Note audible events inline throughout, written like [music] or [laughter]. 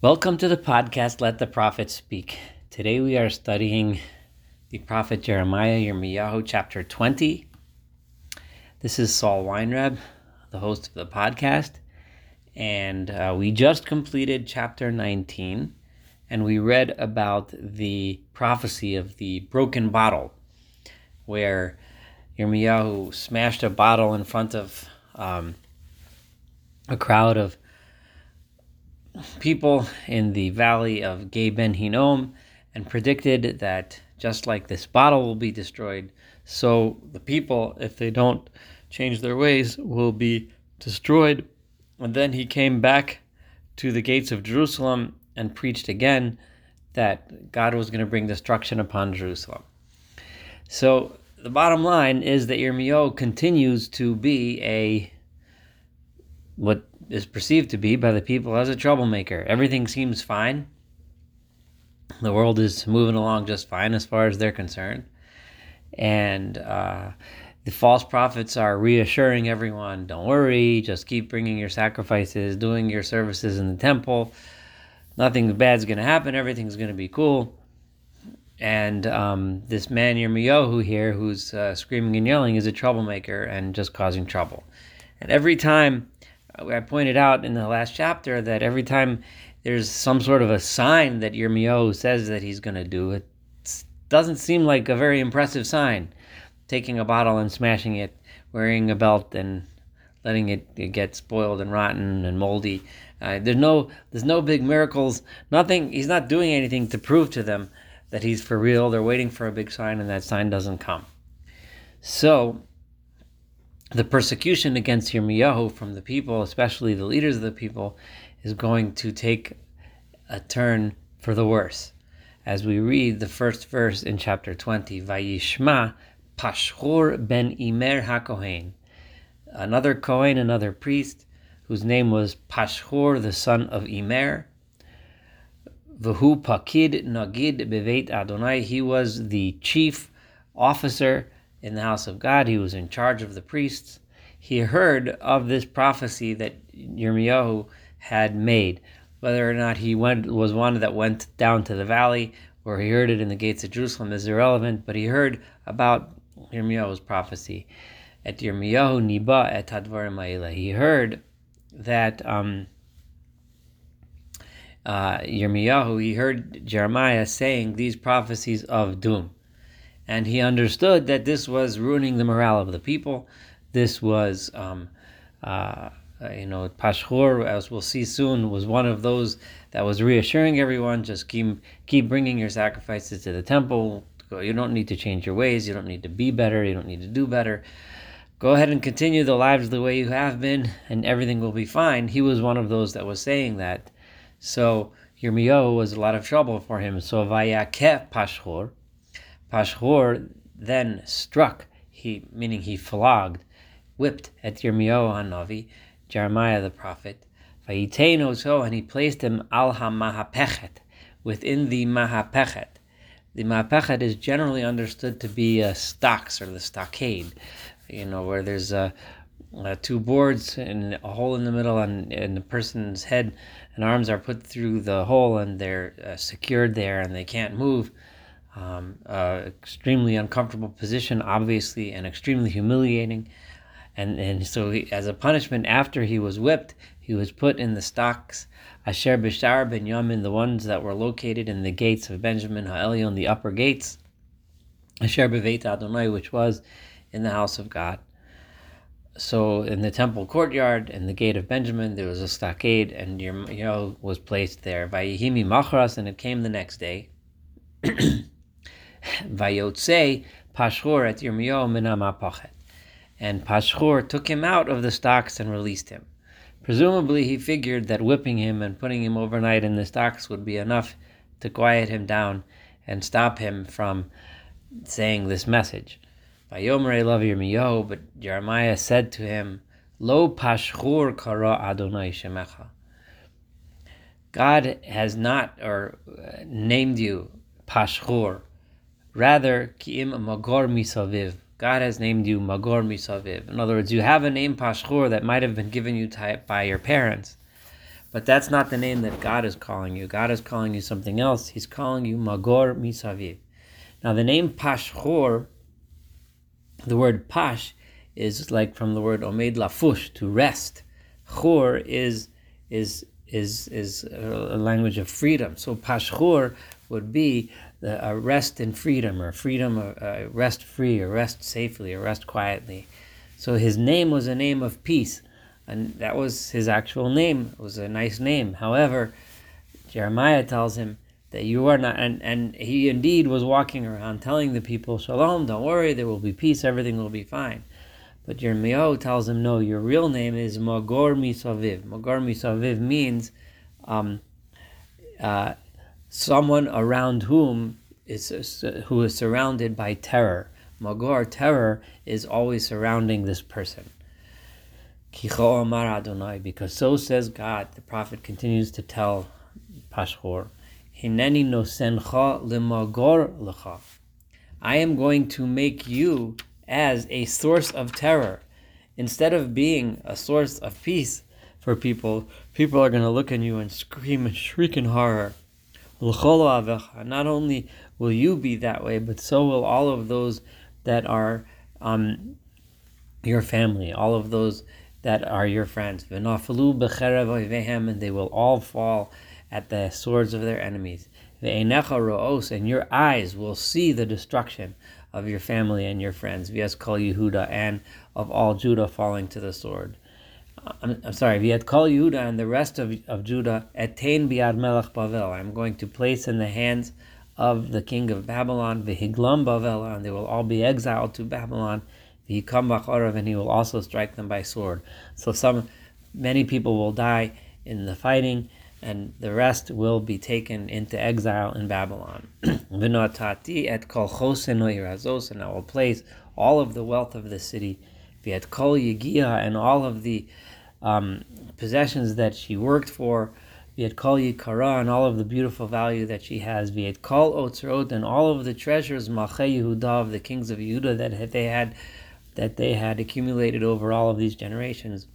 Welcome to the podcast, Let the Prophet Speak. Today we are studying the prophet Jeremiah, Yirmiyahu, chapter 20. This is Saul Weinreb, the host of the podcast, and uh, we just completed chapter 19, and we read about the prophecy of the broken bottle, where Yirmiyahu smashed a bottle in front of um, a crowd of people in the valley of Gay Ben Hinnom and predicted that just like this bottle will be destroyed, so the people, if they don't change their ways, will be destroyed. And then he came back to the gates of Jerusalem and preached again that God was going to bring destruction upon Jerusalem. So the bottom line is that Yirmiyahu continues to be a what is perceived to be by the people as a troublemaker. Everything seems fine. The world is moving along just fine as far as they're concerned. And uh, the false prophets are reassuring everyone don't worry, just keep bringing your sacrifices, doing your services in the temple. Nothing bad's going to happen, everything's going to be cool. And um, this man Yirmiyahu here, who's uh, screaming and yelling, is a troublemaker and just causing trouble. And every time I pointed out in the last chapter that every time there's some sort of a sign that Yirmiyahu says that he's going to do, it doesn't seem like a very impressive sign. Taking a bottle and smashing it, wearing a belt and letting it, get spoiled and rotten and moldy. Uh, there's no there's no big miracles. Nothing. He's not doing anything to prove to them that he's for real. They're waiting for a big sign, and that sign doesn't come. So the persecution against Yirmiyahu from the people, especially the leaders of the people, is going to take a turn for the worse. As we read the first verse in chapter 20, Vayishma Pashhur ben Imer HaKohen, another Kohen, another priest, whose name was Pashhur, the son of Imer. Vahu Pakid Nagid Beveit Adonai, he was the chief officer in the house of God. He was in charge of the priests. He heard of this prophecy that Yirmiyahu had made. Whether or not he went was one that went down to the valley or he heard it in the gates of Jerusalem is irrelevant, but he heard about Yirmiyahu's prophecy. At Yirmiyahu Niba et Hadvarim He heard that um, uh, Yirmiyahu, he heard Jeremiah saying these prophecies of doom and he understood that this was ruining the morale of the people. This was, um, uh, you know, Pashhur, as we'll see soon, was one of those that was reassuring everyone: just keep keep bringing your sacrifices to the temple. You don't need to change your ways. You don't need to be better. You don't need to do better. Go ahead and continue the lives the way you have been, and everything will be fine. He was one of those that was saying that. So Yirmiyahu was a lot of trouble for him. So Vayakeh Pashhur, Pashhur then struck, he meaning he flogged, whipped at Yirmiyahu Hanavi, Jeremiah the prophet. Vayitein and he placed him al ha-mahapechet, within the mahapechet. The mahapechet is generally understood to be a stocks or the stockade, you know, where there's a, uh, two boards and a hole in the middle, and, and the person's head and arms are put through the hole, and they're uh, secured there, and they can't move um, uh, extremely uncomfortable position, obviously, and extremely humiliating. And, and so, he, as a punishment, after he was whipped, he was put in the stocks, Asher Bishar ben Yamin, the ones that were located in the gates of Benjamin Ha'elion, the upper gates, Asher Beveit Adonai, which was in the house of God. So, in the temple courtyard, in the gate of Benjamin, there was a stockade, and Yirmiyahu was placed there. Vayihimi Machras, and it came the next day. [clears throat] Vayotse Pashhur at Yirmiyahu minamapachet. And Pashhur took him out of the stocks and released him. Presumably, he figured that whipping him and putting him overnight in the stocks would be enough to quiet him down and stop him from saying this message. Vayomer love Yirmiyahu, but Jeremiah said to him, Lo Pashhur kara Adonai shemecha. God has not or uh, named you Pashhur, Rather, ki'im magor misaviv. God has named you magor misaviv. In other words, you have a name pashchur that might have been given you by your parents, But that's not the name that God is calling you. God is calling you something else. He's calling you Magor Misaviv. Now, the name Pashchor, the word Pash, is like from the word Omed Lafush, to rest. Chor is is is is a language of freedom. So Pashchor would be the, a rest in freedom, or freedom, a rest free, or rest safely, or rest quietly. So his name was a name of peace and that was his actual name. It was a nice name. However, Jeremiah tells him that you are not, and, and he indeed was walking around telling the people, Shalom, don't worry, there will be peace, everything will be fine. But Jeremiah tells him, no, your real name is Magor Misaviv. Magor Misaviv means um, uh, someone around whom is who is surrounded by terror. Magor, terror, is always surrounding this person. Because so says God. The prophet continues to tell Pashhor. I am going to make you as a source of terror. Instead of being a source of peace for people, people are going to look at you and scream and shriek in horror. Not only will you be that way, but so will all of those that are um, your family, all of those that are your friends. And they will all fall at the swords of their enemies. And your eyes will see the destruction of your family and your friends. Vias kol Yehuda and of all Judah falling to the sword. I'm, I'm sorry, Viat kol Yehuda and the rest of, of Judah, etain biad melech Bavel. I'm going to place in the hands of the king of Babylon, vihiglam Bavel, and they will all be exiled to Babylon he come and he will also strike them by sword. So some many people will die in the fighting, and the rest will be taken into exile in Babylon. [clears throat] Vinotati et kol chosen and I will place all of the wealth of the city, viet kol and all of the um, possessions that she worked for, viet kol yikara, and all of the beautiful value that she has, viet kol otzrot, and all of the treasures, malchei Yehuda, of the kings of Yehuda that they had that they had accumulated over all of these generations.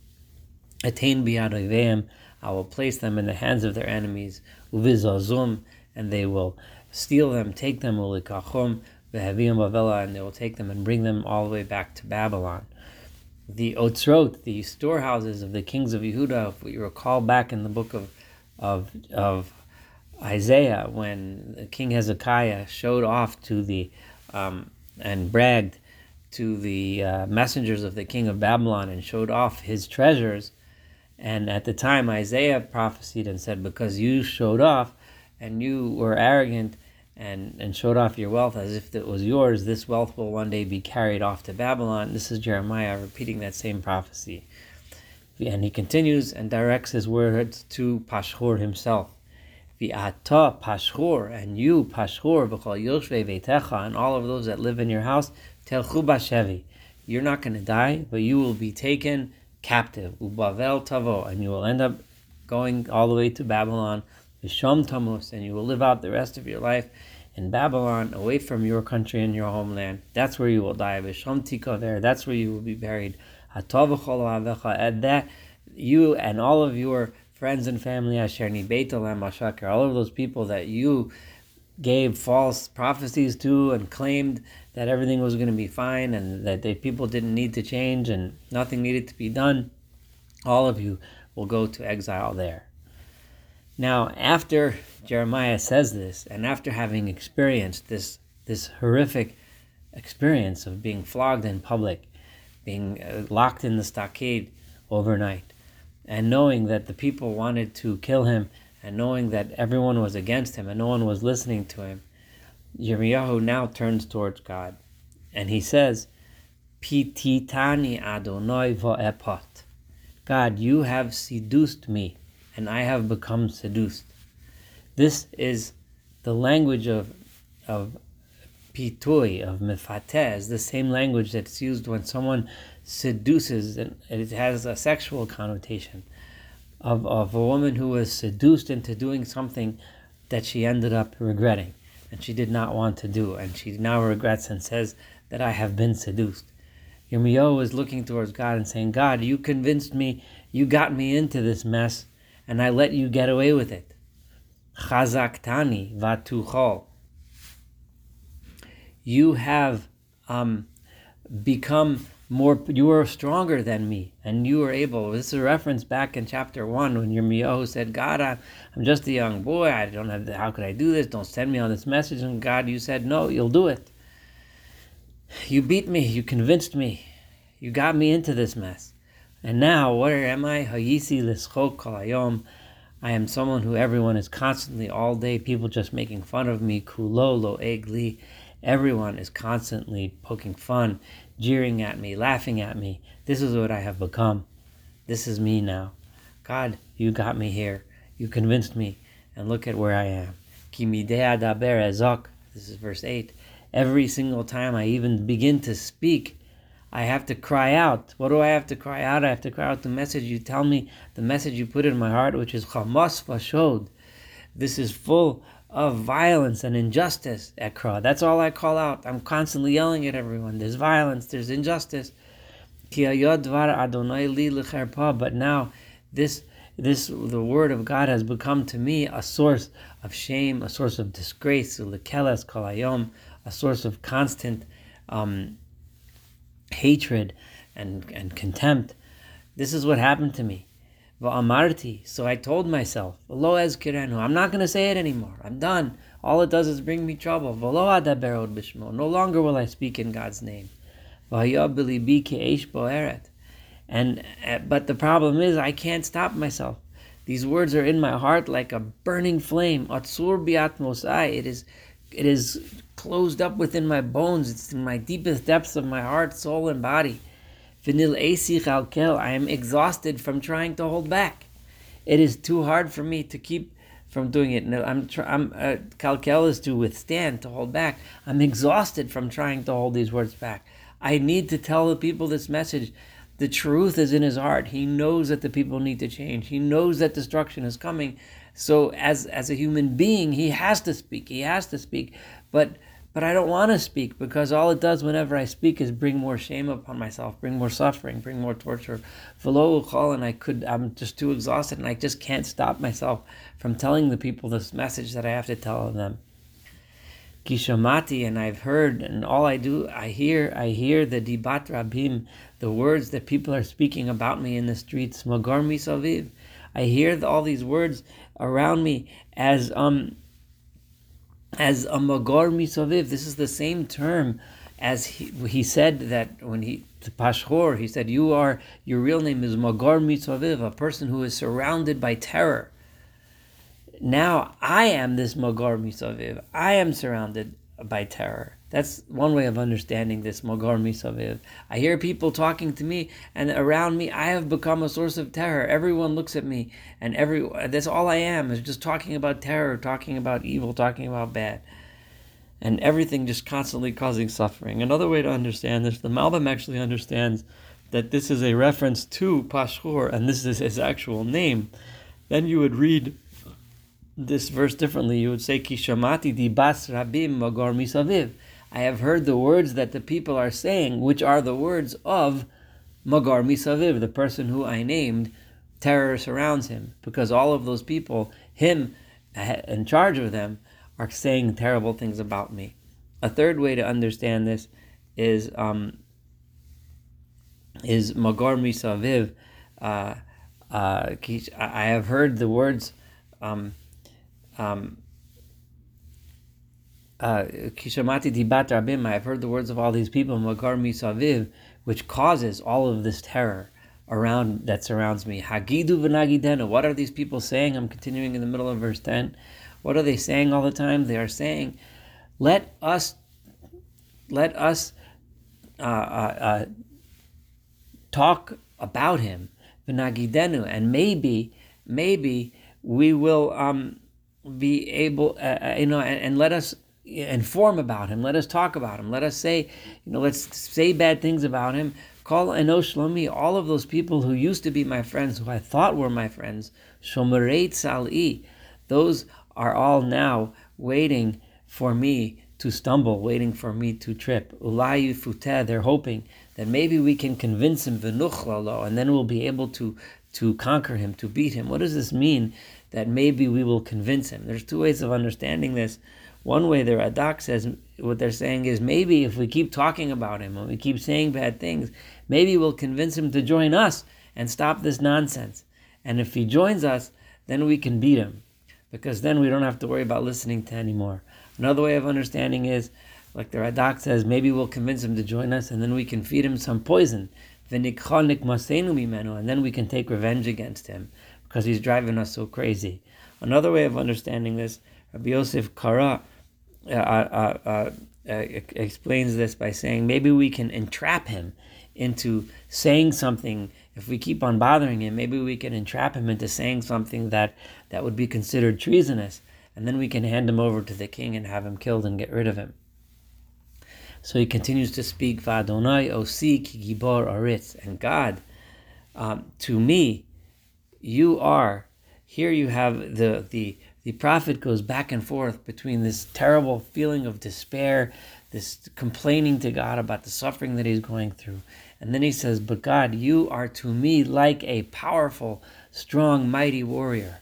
Attain biyad I will place them in the hands of their enemies, uvizazum, and they will steal them, take them, ulikachum, vehavim and they will take them and bring them all the way back to Babylon. The otzrot, the storehouses of the kings of Yehuda, if we recall back in the book of of of Isaiah, when King Hezekiah showed off to the um, and bragged to the uh, messengers of the king of Babylon and showed off his treasures. And at the time, Isaiah prophesied and said, Because you showed off and you were arrogant and, and showed off your wealth as if it was yours, this wealth will one day be carried off to Babylon. This is Jeremiah repeating that same prophecy. And he continues and directs his words to Pashhur himself. V'ata Pashhur, and you, Pashhur, v'chol yoshve vetecha, and all of those that live in your house, Telchu bashevi. You're not going to die, but you will be taken captive. Ubavel tavo, and you will end up going all the way to Babylon. Visham tamus, and you will live out the rest of your life in Babylon, away from your country and your homeland. That's where you will die. Visham tika there. That's where you will be buried. And that you and all of your friends and family, Asher all of those people that you gave false prophecies to and claimed that everything was going to be fine and that they, people didn't need to change and nothing needed to be done, all of you will go to exile there. Now, after Jeremiah says this, and after having experienced this, this horrific experience of being flogged in public, being uh, locked in the stockade overnight, and knowing that the people wanted to kill him, and knowing that everyone was against him and no one was listening to him, Yirmiyahu now turns towards God and he says, Pititani Adonai va'epot. God, you have seduced me and I have become seduced. This is the language of, of pitui, of mefateh, is the same language that's used when someone seduces, and it has a sexual connotation, of, of a woman who was seduced into doing something that she ended up regretting and she did not want to do, and she now regrets and says that I have been seduced. Yirmiyahu is looking towards God and saying, God, you convinced me, you got me into this mess, and I let you get away with it. Chazaktani vatuchol. You have um, become more you are stronger than me and you are able. This is a reference back in chapter 1 when your Yirmiyahu said god I, am just a young boy. I don't have the, how could i do this? Don't send me on this message. And god you said no you'll do it. You beat me. You convinced me. You got me into this mess and now where am i hayisi lischok kolayom i am someone who everyone is constantly all day people just making fun of me kulo lo egli everyone is constantly poking fun jeering at me, laughing at me. This is what I have become. This is me now. God, you got me here. You convinced me. And look at where I am. This is verse 8. Every single time I even begin to speak, I have to cry out. What do I have to cry out? I have to cry out the message you tell me, the message you put in my heart, which is Hamas Fashod. This is full of violence and injustice at Kra. That's all I call out. I'm constantly yelling at everyone. There's violence, there's injustice. But now this this the word of God has become to me a source of shame, a source of disgrace, a source of constant um, hatred and, and contempt. This is what happened to me. So I told myself. I'm not going to say it anymore. I'm done. All it does is bring me trouble. No longer will I speak in God's name. And uh, but the problem is I can't stop myself. These words are in my heart like a burning flame. Atzur biatmosai. It is, it is closed up within my bones. It's in my deepest depths of my heart, soul, and body. Vinil chalkel. I am exhausted from trying to hold back. It is too hard for me to keep from doing it. No, I'm, I'm uh, is to withstand, to hold back. I'm exhausted from trying to hold these words back. I need to tell the people this message. The truth is in his heart. He knows that the people need to change. He knows that destruction is coming. So as as a human being, he has to speak. He has to speak. But but I don't want to speak because all it does whenever I speak is bring more shame upon myself, bring more suffering, bring more torture. And I could, I'm just too exhausted and I just can't stop myself from telling the people this message that I have to tell them. Kishamati, and I've heard, and all I do, I hear, I hear the dibat rabim, the words that people are speaking about me in the streets. Magormi saviv. I hear all these words around me as um as a magor misaviv. This is the same term as he, he said that when he to Pashhor, he said, "You are your real name is magor misaviv, a person who is surrounded by terror." Now I am this magor misaviv. I am surrounded by terror. That's one way of understanding this Mogor Misaviv. I hear people talking to me, and around me, I have become a source of terror. Everyone looks at me, and every that's all I am is just talking about terror, talking about evil, talking about bad, and everything just constantly causing suffering. Another way to understand this, the Malbim actually understands that this is a reference to Pashur, and this is his actual name. Then you would read this verse differently. You would say, Kishamati di bas rabim Mogor Misaviv I have heard the words that the people are saying, which are the words of Magar Misaviv, the person who I named. Terror surrounds him because all of those people, him in charge of them, are saying terrible things about me. A third way to understand this is um, is Magar Misaviv. Uh, uh, I have heard the words um, um, Kishamati dibat rabim, I've heard the words of all these people, Magar misaviv, which causes all of this terror around that surrounds me. Hagidu v'nagidenu. What are these people saying? I'm continuing in the middle of verse 10. What are they saying all the time? They are saying, let us, let us uh, uh, uh, talk about him, v'nagidenu, and maybe, maybe we will um, be able, uh, uh, you know, and, and let us inform about him. Let us talk about him. Let us say, you know, let's say bad things about him. Call Enosh Shlomi, all of those people who used to be my friends, who I thought were my friends, Shomerei Sal'i, those are all now waiting for me to stumble, waiting for me to trip. Ulayu Futeh, they're hoping that maybe we can convince him, and then we'll be able to to conquer him, to beat him. What does this mean? That maybe we will convince him. There's two ways of understanding this. One way the Radak says what they're saying is maybe if we keep talking about him and we keep saying bad things, maybe we'll convince him to join us and stop this nonsense. And if he joins us, then we can beat him because then we don't have to worry about listening to anymore. Another way of understanding is, like the Radak says, maybe we'll convince him to join us and then we can feed him some poison. And then we can take revenge against him because he's driving us so crazy. Another way of understanding this, Rabbi Yosef Kara uh, uh, uh, uh explains this by saying maybe we can entrap him into saying something if we keep on bothering him, maybe we can entrap him into saying something that, that would be considered treasonous, and then we can hand him over to the king and have him killed and get rid of him. So he continues to speak, Vadonai osi ki gibor aritz, and God, um, to me, you are. Here you have the the the prophet goes back and forth between this terrible feeling of despair, this complaining to God about the suffering that he's going through, and then he says, But God, you are to me like a powerful, strong, mighty warrior.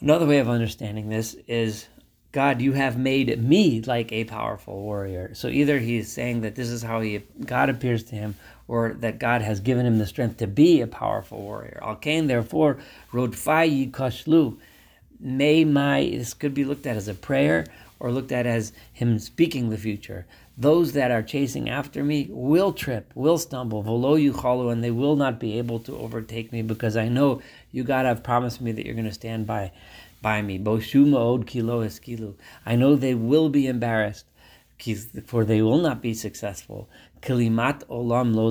Another way of understanding this is God, you have made me like a powerful warrior. So either he's saying that this is how he God appears to him, or that God has given him the strength to be a powerful warrior. Al Kain, therefore, Rodfai Kashlu. May my this could be looked at as a prayer or looked at as him speaking the future. Those that are chasing after me will trip, will stumble, volo yuchalu, and they will not be able to overtake me because I know you God have promised me that you're going to stand by by me. Boshuma od kilo eskilu. I know they will be embarrassed, for they will not be successful. Kilimat olam lo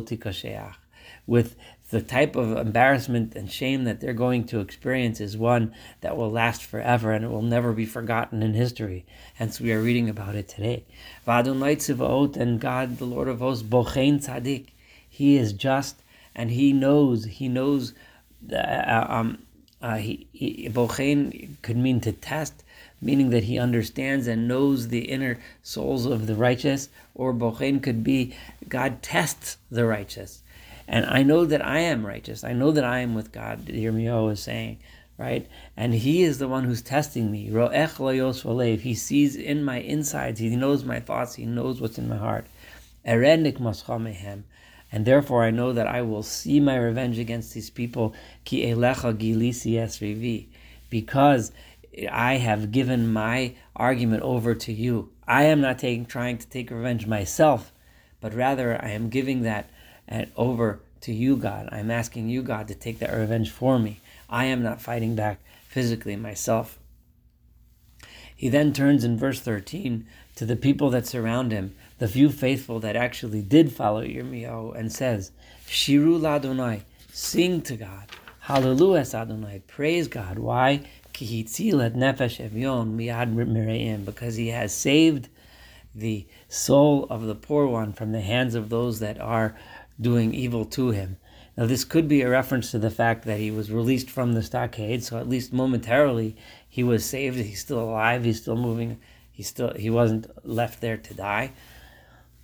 With the type of embarrassment and shame that they're going to experience is one that will last forever and it will never be forgotten in history. Hence, we are reading about it today. And God, the Lord of hosts, Bochein Tzadik, He is just and He knows, He knows, uh, um, uh, he, he, Bochein could mean to test, meaning that He understands and knows the inner souls of the righteous, or Bochein could be God tests the righteous. And I know that I am righteous. I know that I am with God, Yirmiyahu is saying, right? And He is the one who's testing me. He sees in my insides. He knows my thoughts. He knows what's in my heart. And therefore I know that I will see my revenge against these people. Because I have given my argument over to you. I am not taking, trying to take revenge myself, but rather I am giving that and over to you, God. I'm asking you, God, to take that revenge for me. I am not fighting back physically myself. He then turns in verse 13 to the people that surround him, the few faithful that actually did follow Yirmiyahu, and says, Shiru Ladonai, sing to God. Hallelujah, Adonai, praise God. Why? Because he has saved the soul of the poor one from the hands of those that are doing evil to him. Now, this could be a reference to the fact that he was released from the stockade, so at least momentarily he was saved. He's still alive. He's still moving. He still he wasn't left there to die.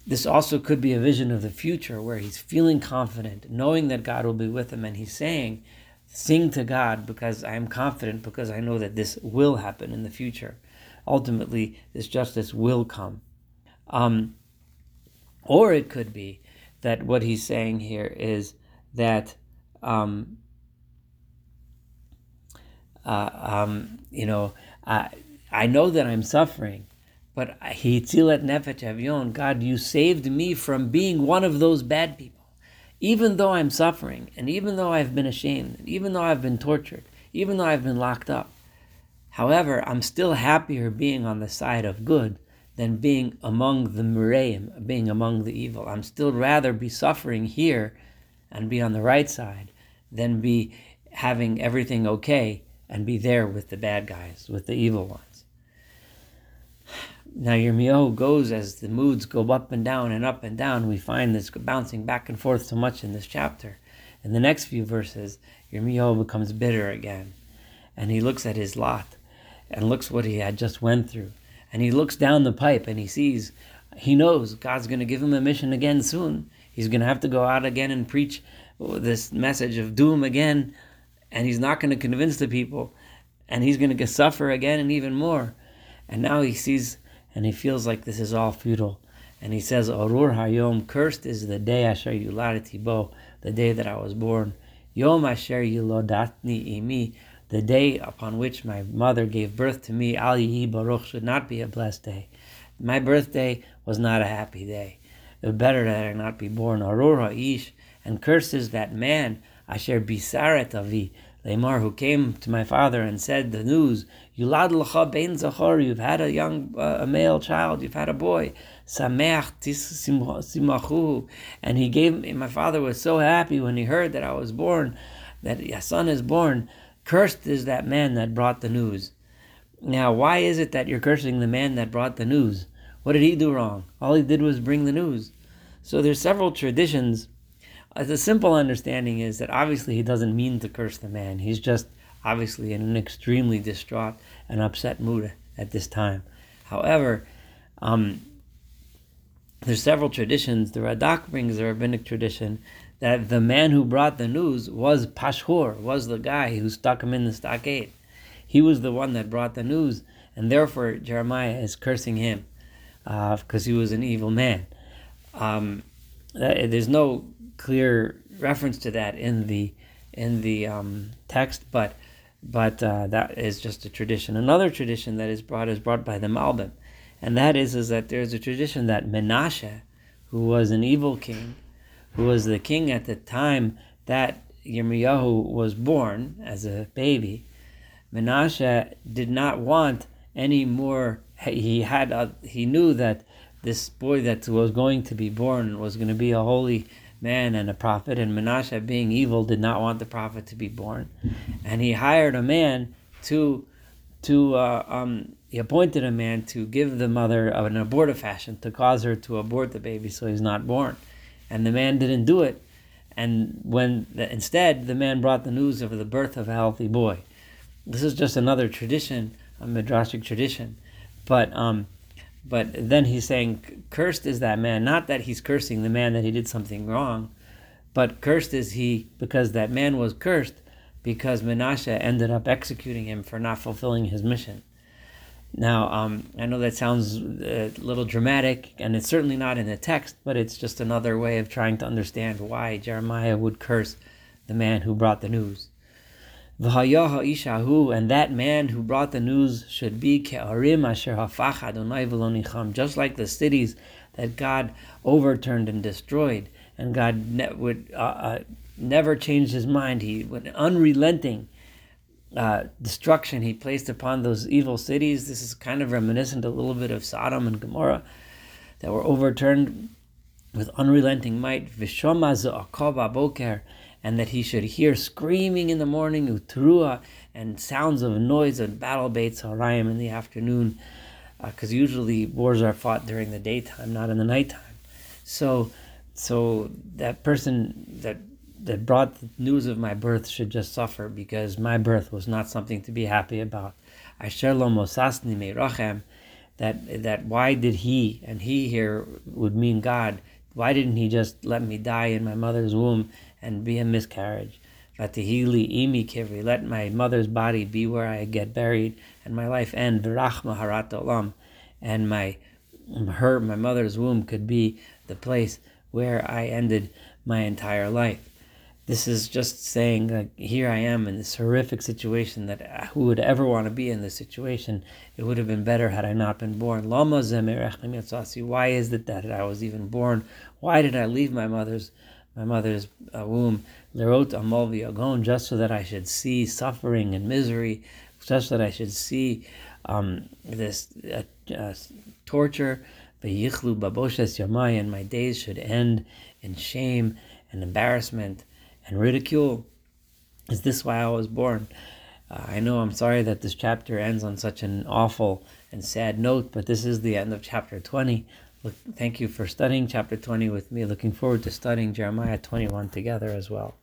This also could be a vision of the future where he's feeling confident, knowing that God will be with him, and he's saying, "Sing to God because I am confident because I know that this will happen in the future. Ultimately, this justice will come." Um, or it could be that what he's saying here is that um, uh, um, you know I, I know that I'm suffering, but hitzilet nefesh avyon, God, you saved me from being one of those bad people. Even though I'm suffering, and even though I've been ashamed, and even though I've been tortured, even though I've been locked up, however, I'm still happier being on the side of good than being among the Muraim, being among the evil. I'm still rather be suffering here and be on the right side than be having everything okay and be there with the bad guys, with the evil ones. Now Yirmiyahu goes as the moods go up and down and up and down. We find this bouncing back and forth so much in this chapter. In the next few verses, Yirmiyahu becomes bitter again. And he looks at his lot and looks what he had just went through and he looks down the pipe and he sees, he knows God's going to give him a mission again soon. He's going to have to go out again and preach this message of doom again. and he's not going to convince the people, and he's going to suffer again and even more. And now he sees and he feels like this is all futile. And he says, Arur Hayom, cursed is the day Asher Yuladati Bo, the day that I was born. Yom Asher Yulodatni Imi, the day upon which my mother gave birth to me, Al Yihi Baruch, should not be a blessed day. My birthday was not a happy day. It was better that I not be born. Arur Ha'ish, and curses that man, Asher Bisaret Avi, Lamar, who came to my father and said the news, Yulad l'cha bein zachor, you've had a young, uh, a male child, you've had a boy. Sameach simachu. And he gave me, my father was so happy when he heard that I was born, that a son is born. Cursed is that man that brought the news. Now, why is it that you're cursing the man that brought the news? What did he do wrong? All he did was bring the news. So there's several traditions the simple understanding is that obviously he doesn't mean to curse the man. He's just obviously in an extremely distraught and upset mood at this time. However, um, there's several traditions. The Radak brings the rabbinic tradition that the man who brought the news was Pashur, was the guy who stuck him in the stockade. He was the one that brought the news, and therefore Jeremiah is cursing him because uh, he was an evil man. Um, there's no clear reference to that in the in the um, text, but but uh, that is just a tradition. Another tradition that is brought is brought by the Malbim, and that is is that there's a tradition that Menashe, who was an evil king, who was the king at the time that Yirmiyahu was born as a baby, Menashe did not want any more. He had a, he knew that this boy that was going to be born was going to be a holy man and a prophet, and Menashe, being evil, did not want the prophet to be born, and he hired a man to to uh, um, he appointed a man to give the mother an abortive fashion to cause her to abort the baby so he's not born, and the man didn't do it, and when instead the man brought the news of the birth of a healthy boy. This is just another tradition, a midrashic tradition, but um, but then he's saying, cursed is that man. Not that he's cursing the man that he did something wrong, but cursed is he because that man was cursed because Menashe ended up executing him for not fulfilling his mission. Now, um, I know that sounds a little dramatic, and it's certainly not in the text, but it's just another way of trying to understand why Jeremiah would curse the man who brought the news. And that man who brought the news should be just like the cities that God overturned and destroyed, and God ne- would uh, uh, never changed his mind. He would unrelenting uh, destruction he placed upon those evil cities. This is kind of reminiscent a little bit of Sodom and Gomorrah that were overturned with unrelenting might. Boker and that he should hear screaming in the morning, utrua, and sounds of noise and battle baits harayim in the afternoon, because uh, usually wars are fought during the daytime, not in the nighttime. So, so that person that that brought the news of my birth should just suffer because my birth was not something to be happy about. Asher lo mosasni meirachem, that that why did he and he here would mean God? Why didn't he just let me die in my mother's womb and be a miscarriage. Vatihili imi kivri, let my mother's body be where I get buried, and my life end. Harat olam, and my her my mother's womb could be the place where I ended my entire life. This is just saying, here I am in this horrific situation that uh, who would ever want to be in this situation? It would have been better had I not been born. Why is it that I was even born? Why did I leave my mother's my mother's uh, womb, just so that I should see suffering and misery, just so that I should see um, this uh, uh, torture, yamai, and my days should end in shame and embarrassment and ridicule. Is this why I was born? Uh, I know I'm sorry that this chapter ends on such an awful and sad note, but this is the end of chapter 20. Thank you for studying chapter 20 with me. Looking forward to studying Jeremiah 21 together as well.